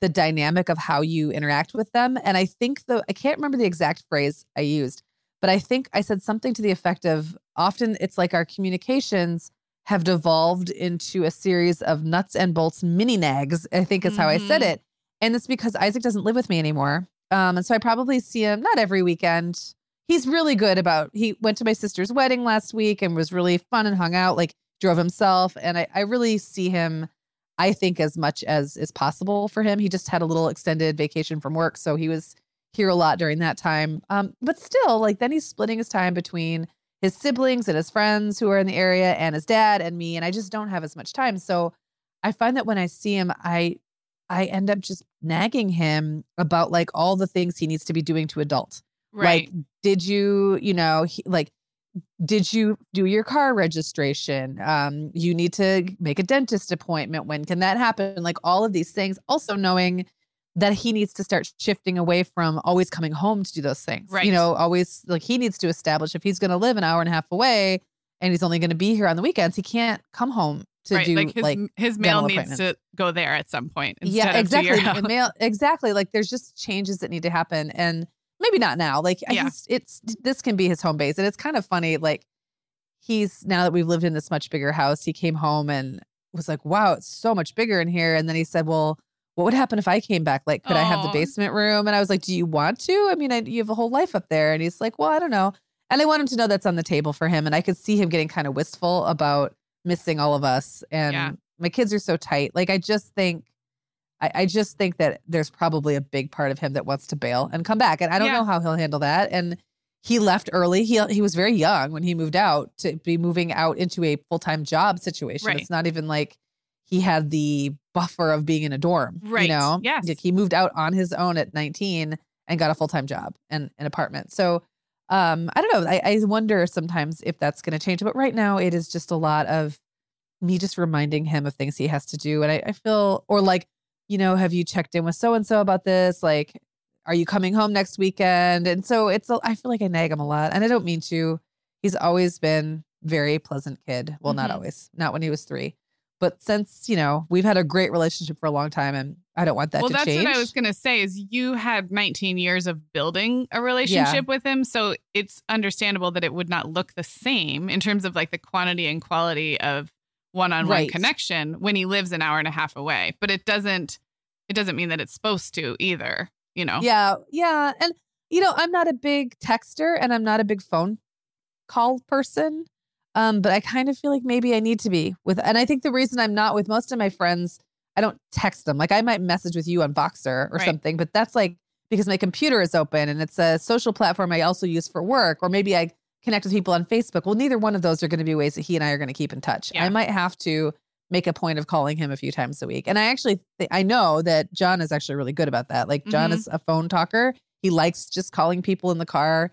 the dynamic of how you interact with them. And I think the I can't remember the exact phrase I used, but I think I said something to the effect of often it's like our communications have devolved into a series of nuts and bolts mini nags, I think is how I said Mhm. it. And it's because Isaac doesn't live with me anymore. Um, and so I probably see him not every weekend. He's really good about he went to my sister's wedding last week and was really fun and hung out, like drove himself. And I, I really see him, I think, as much as is possible for him. He just had a little extended vacation from work. So he was here a lot during that time. Um, but still, like then he's splitting his time between his siblings and his friends who are in the area and his dad and me. And I just don't have as much time. So I find that when I see him, I I end up just nagging him about like all the things he needs to be doing to adult. right. Like, did you, you know, he, like, did you do your car registration? Um, you need to make a dentist appointment. When can that happen? Like all of these things. Also knowing that he needs to start shifting away from always coming home to do those things. Right. You know, always like he needs to establish if he's going to live an hour and a half away and he's only going to be here on the weekends, he can't come home to right. do like his, like his mail needs to go there at some point. Instead yeah, exactly. mail, exactly. Like there's just changes that need to happen, and maybe not now. Like Yeah. just, it's this can be his home base, and it's kind of funny. Like he's now that we've lived in this much bigger house, he came home and was like, wow, it's so much bigger in here. And then he said, well, what would happen if I came back? Like, could I have the basement room? And I was like, do you want to? I mean, I, you have a whole life up there. And he's like, well, I don't know. And I want him to know that's on the table for him. And I could see him getting kind of wistful about missing all of us. And Yeah. my kids are so tight. Like, I just think, I, I just think that there's probably a big part of him that wants to bail and come back. And I don't Yeah. know how he'll handle that. And he left early. He he was very young when he moved out to be moving out into a full time job situation. Right. It's not even like he had the buffer of being in a dorm. Right. You know? Yes. Like he moved out on his own at 19 and got a full time job and an apartment. So um, I don't know. I, I wonder sometimes if that's going to change. But right now, it is just a lot of me just reminding him of things he has to do. And I, I feel, or like, you know, have you checked in with so and so about this? Like, are you coming home next weekend? And so it's, a, I feel like I nag him a lot. And I don't mean to. He's always been very pleasant kid. Well, not Mhm. always, not when he was three. But since, you know, we've had a great relationship for a long time and I don't want that well, to that's change. what I was going to say is you had 19 years of building a relationship with him. So it's understandable that it would not look the same in terms of like the quantity and quality of one-on-one Right. connection when he lives an hour and a half away. But it doesn't, it doesn't mean that it's supposed to either, you know? Yeah, yeah. And you know, I'm not a big texter and I'm not a big phone call person. Um, but I kind of feel like maybe I need to be with and I think the reason I'm not with most of my friends, I don't text them. Like I might message with you on Voxer or Right. something, but that's like because my computer is open and it's a social platform I also use for work, or maybe I connect with people on Facebook. Well, neither one of those are going to be ways that he and I are going to keep in touch. Yeah. I might have to make a point of calling him a few times a week. And I actually th- I know that John is actually really good about that. Like John Mhm. is a phone talker. He likes just calling people in the car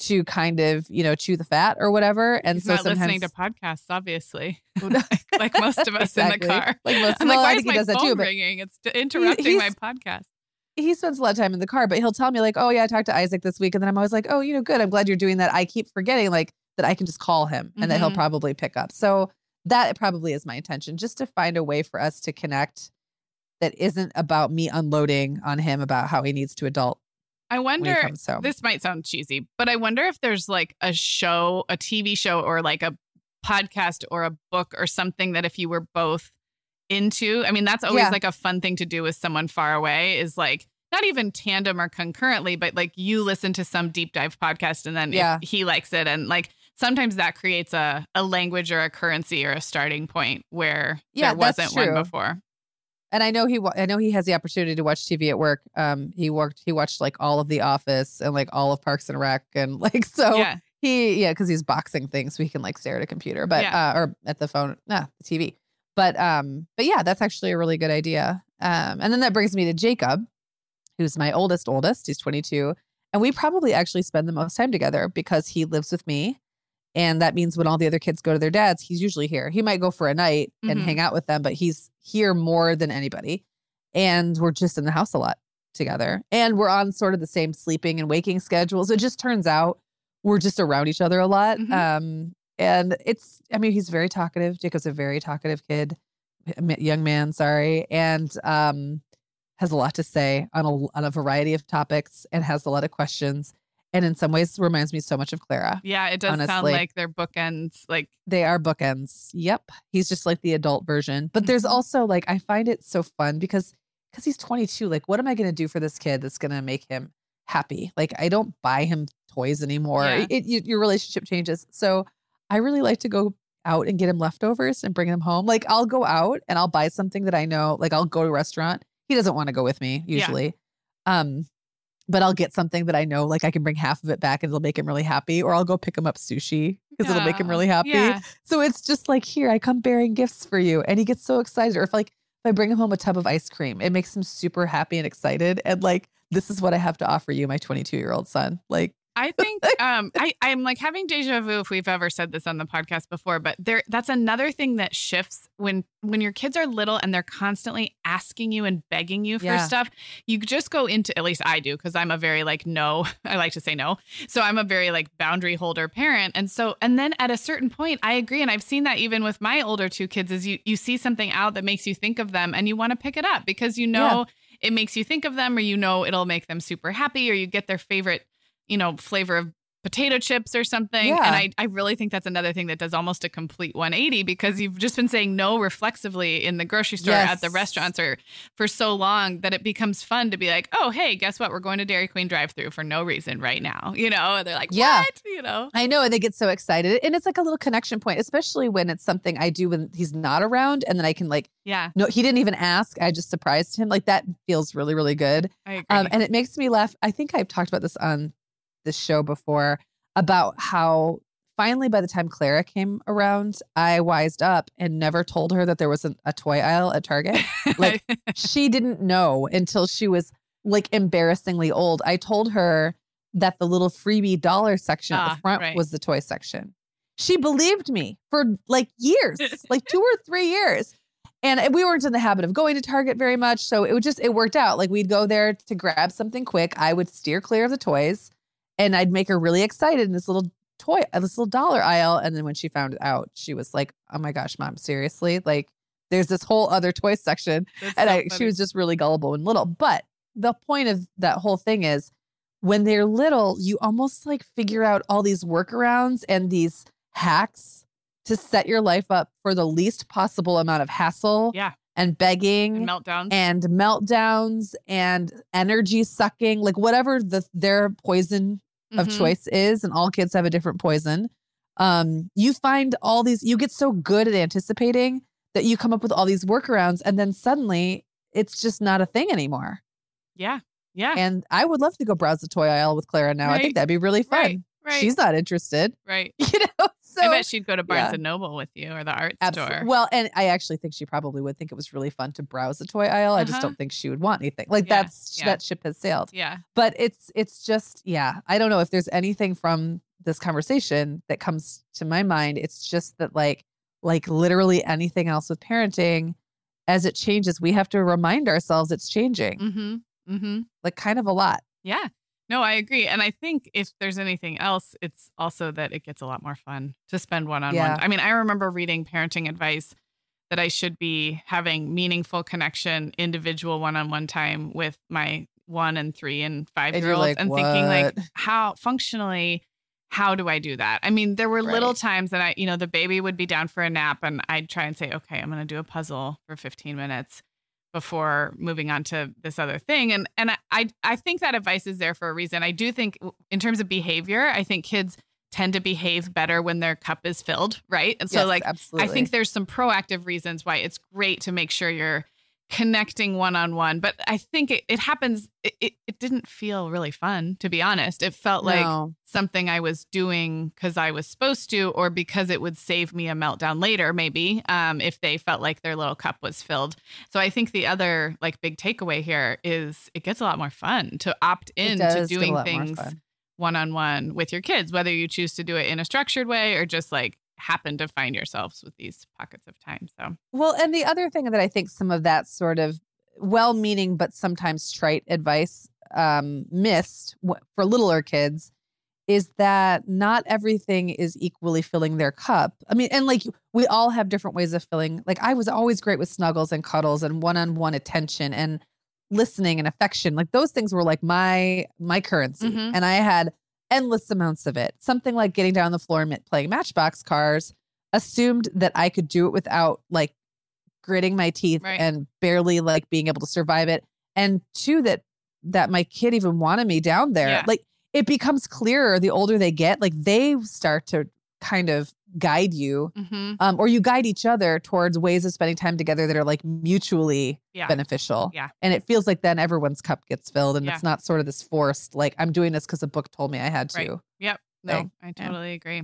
to kind of, you know, chew the fat or whatever. And He's so not sometimes listening to podcasts, obviously, [LAUGHS] [LAUGHS] like most of us in the car. Like most, I'm well, like, I why is he my phone too. Ringing? It's interrupting my podcast. he spends a lot of time in the car, but he'll tell me like, "Oh yeah, I talked to Isaac this week," and then I'm always like, "Oh, you know, good. I'm glad you're doing that." I keep forgetting like that I can just call him and that he'll Mhm. probably pick up. So that probably is my intention, just to find a way for us to connect that isn't about me unloading on him about how he needs to adult I wonder this might sound cheesy, but I wonder if there's like a show, a TV show, or like a podcast or a book or something that if you were both into, I mean, that's always Yeah. like a fun thing to do with someone far away is like not even tandem or concurrently, but like you listen to some deep dive podcast and then Yeah. he likes it and like sometimes that creates a, a language or a currency or a starting point where Yeah, there wasn't one before. And I know he wa- I know he has the opportunity to watch TV at work. Um he worked he watched like all of The Office and like all of Parks and Rec and [LAUGHS] like so yeah. he yeah because he's boxing things so he can like stare at a computer but Yeah. uh or at the phone nah, the tv but um but yeah that's actually a really good idea um and then that brings me to jacob who's my oldest oldest he's 22 and we probably actually spend the most time together because he lives with me and that means when all the other kids go to their dads he's usually here he might go for a night and Mhm. hang out with them but he's here more than anybody and we're just in the house a lot together and we're on sort of the same sleeping and waking schedules it just turns out we're just around each other a lot. Mhm. Um, and it's, I mean, he's very talkative. Jacob's a very talkative kid, young man, sorry, and um, has a lot to say on a, on a variety of topics and has a lot of questions. And in some ways, reminds me so much of Clara. Yeah, it does sound like they're bookends. Like, They are bookends. Yep. He's just like the adult version. But there's Mhm. also like, I find it so fun because because he's 22. Like, what am I going to do for this kid that's going to make him happy? Like, I don't buy him toys anymore. Yeah. It, your relationship changes. So I really like to go out and get him leftovers and bring him home. Like, I'll go out and I'll buy something that I know. Like, I'll go to a restaurant. He doesn't want to go with me Yeah. usually. Um, but I'll get something that I know, like I can bring half of it back and it'll make him really happy, or I'll go pick him up sushi because it'll make him really happy. Yeah. So it's just like, here, I come bearing gifts for you. And he gets so excited. Or if like if I bring him home a tub of ice cream, it makes him super happy and excited. And like, this is what I have to offer you, my 22 year old son. Like, I think um I I'm like having deja vu if we've ever said this on the podcast before, but there that's another thing that shifts when when your kids are little and they're constantly asking you and begging you for Yeah. stuff. You just go into at least I do because I'm a very like no, [LAUGHS] I like to say no. So I'm a very like boundary holder parent. And so and then at a certain point, I agree and I've seen that even with my older two kids is you you see something out that makes you think of them and you want to pick it up because you know it makes you think of them or you know it'll make them super happy or you get their favorite you know flavor of potato chips or something. Yeah. And I, I really think that's another thing that does almost a complete 180 because you've just been saying no reflexively in the grocery store at the restaurants or for so long that it becomes fun to be like, oh, hey, guess what? We're going to Dairy Queen drive through for no reason right now. [LAUGHS] You know, and they're like, Yeah. what? You know? I know, and they get so excited, and it's like a little connection point, especially when it's something I do when he's not around, and then I can like, Yeah, no, he didn't even ask, I just surprised him. Like that feels really, really good. I agree. Um, and it makes me laugh. I think I've talked about this on this show before about how finally, by the time Clara came around, I wised up and never told her that there was an, a toy aisle at Target. [LAUGHS] like, she didn't know until she was like embarrassingly old. I told her that the little freebie dollar section at Ah, the front right. was the toy section. She believed me for like years, [LAUGHS] like two or three years. And we weren't in the habit of going to Target very much. So it would just, it worked out. Like we'd go there to grab something quick. I would steer clear of the toys and I'd make her really excited in this little toy, uh, this little dollar aisle. And then when she found out, she was like, oh my gosh, mom, seriously? Like there's this whole other toy section That's and so I, she was just really gullible and little. But the point of that whole thing is when they're little, you almost like figure out all these workarounds and these hacks to set your life up for the least possible amount of hassle Yeah. and begging And meltdowns. and meltdowns and energy sucking, like whatever the their poison of Mhm. choice is, and all kids have a different poison. Um, you find all these, you get so good at anticipating that you come up with all these workarounds, and then suddenly it's just not a thing anymore. Yeah. Yeah. And I would love to go browse the toy aisle with Clara now. I think that'd be really fun. Right. Right. She's not interested, right. [LAUGHS] you know. So I bet she'd go to Barnes yeah. and Noble with you or the art Absolutely. store. Well, and I actually think she probably would think it was really fun to browse the toy aisle. I just Uh-huh. don't think she would want anything. Like Yeah, that's yeah. that ship has sailed. yeah. But it's it's just yeah, I don't know if there's anything from this conversation that comes to my mind. It's just that like like literally anything else with parenting as it changes, we have to remind ourselves it's changing. Mm-hmm. Mm-hmm. Like kind of a lot. Yeah. No, I agree. And I think if there's anything else, it's also that it gets a lot more fun to spend one on one. I mean, I remember reading parenting advice that I should be having meaningful connection, individual one on one time with my one and three and five and year olds like, and thinking, like, how functionally, how do I do that? I mean, there were little times that I, you know, the baby would be down for a nap and I'd try and say, okay, I'm going to do a puzzle for 15 minutes before moving on to this other thing and and I I think that advice is there for a reason. I do think in terms of behavior, I think kids tend to behave better when their cup is filled, right? And so Yes, like absolutely. I think there's some proactive reasons why it's great to make sure you're connecting one on one, but I think it, it happens it, it it didn't feel really fun to be honest. It felt like No. something I was doing because I was supposed to, or because it would save me a meltdown later, maybe, um, if they felt like their little cup was filled. So I think the other like big takeaway here is it gets a lot more fun to opt It into does get a doing things one on one with your kids, whether you choose to do it in a structured way or just like happen to find yourselves with these pockets of time. So Well, and the other thing that I think some of that sort of well meaning but sometimes trite advice um, missed for littler kids is that not everything is equally filling their cup. I mean, and like we all have different ways of filling. Like I was always great with snuggles and cuddles and one on one attention and listening and affection. Like those things were like my my currency, Mhm. and I had endless amounts of it. Something like getting down on the floor and playing Matchbox cars assumed that I could do it without like gritting my teeth Right. and barely like being able to survive it. And two, that that my kid even wanted me down there. Yeah. Like it becomes clearer the older they get, like they start to kind of guide you mhm. um, or you guide each other towards ways of spending time together that are like mutually Yeah. beneficial. Yeah. And it feels like then everyone's cup gets filled and Yeah. it's not sort of this forced, like I'm doing this because a book told me I had to. Right. Yep. No. I Yeah. totally agree.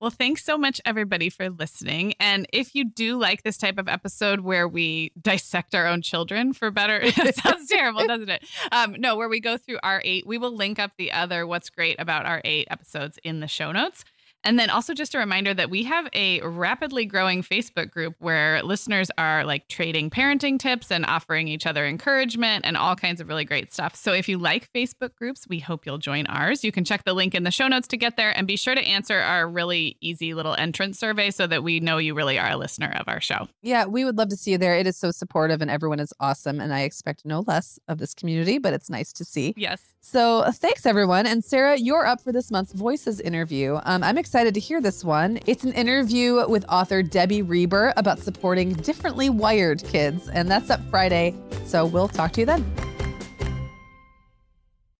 Well, thanks so much, everybody, for listening. And if you do like this type of episode where we dissect our own children for better, [LAUGHS] it sounds terrible, doesn't it? Um, no, where we go through our eight, we will link up the other What's Great About Our Eight episodes in the show notes. And then also just a reminder that we have a rapidly growing Facebook group where listeners are like trading parenting tips and offering each other encouragement and all kinds of really great stuff. So if you like Facebook groups, we hope you'll join ours. You can check the link in the show notes to get there and be sure to answer our really easy little entrance survey so that we know you really are a listener of our show. Yeah, we would love to see you there. It is so supportive and everyone is awesome. And I expect no less of this community, but it's nice to see. Yes. So thanks, everyone. And Sarah, you're up for this month's Voices interview. Um, I'm excited to hear this one. It's an interview with author Debbie Reber about supporting differently wired kids. And that's up Friday. So we'll talk to you then.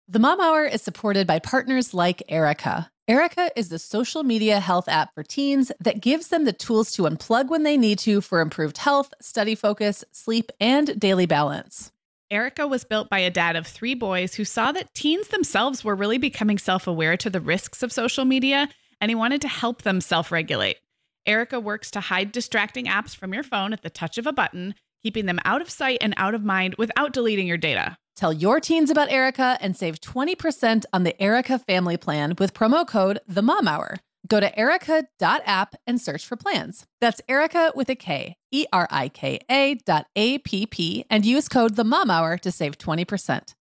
The Mom Hour is supported by partners like Erika. Erika is the social media health app for teens that gives them the tools to unplug when they need to for improved health, study focus, sleep, and daily balance. Erika was built by a dad of three boys who saw that teens themselves were really becoming self aware to the risks of social media, and he wanted to help them self regulate. Erika works to hide distracting apps from your phone at the touch of a button, keeping them out of sight and out of mind without deleting your data. Tell your teens about Erika and save 20% on the Erika family plan with promo code The Mom Hour. Go to erika.app and search for plans. That's Erika with a K, E R I K A dot A P P, and use code The Mom Hour to save 20%.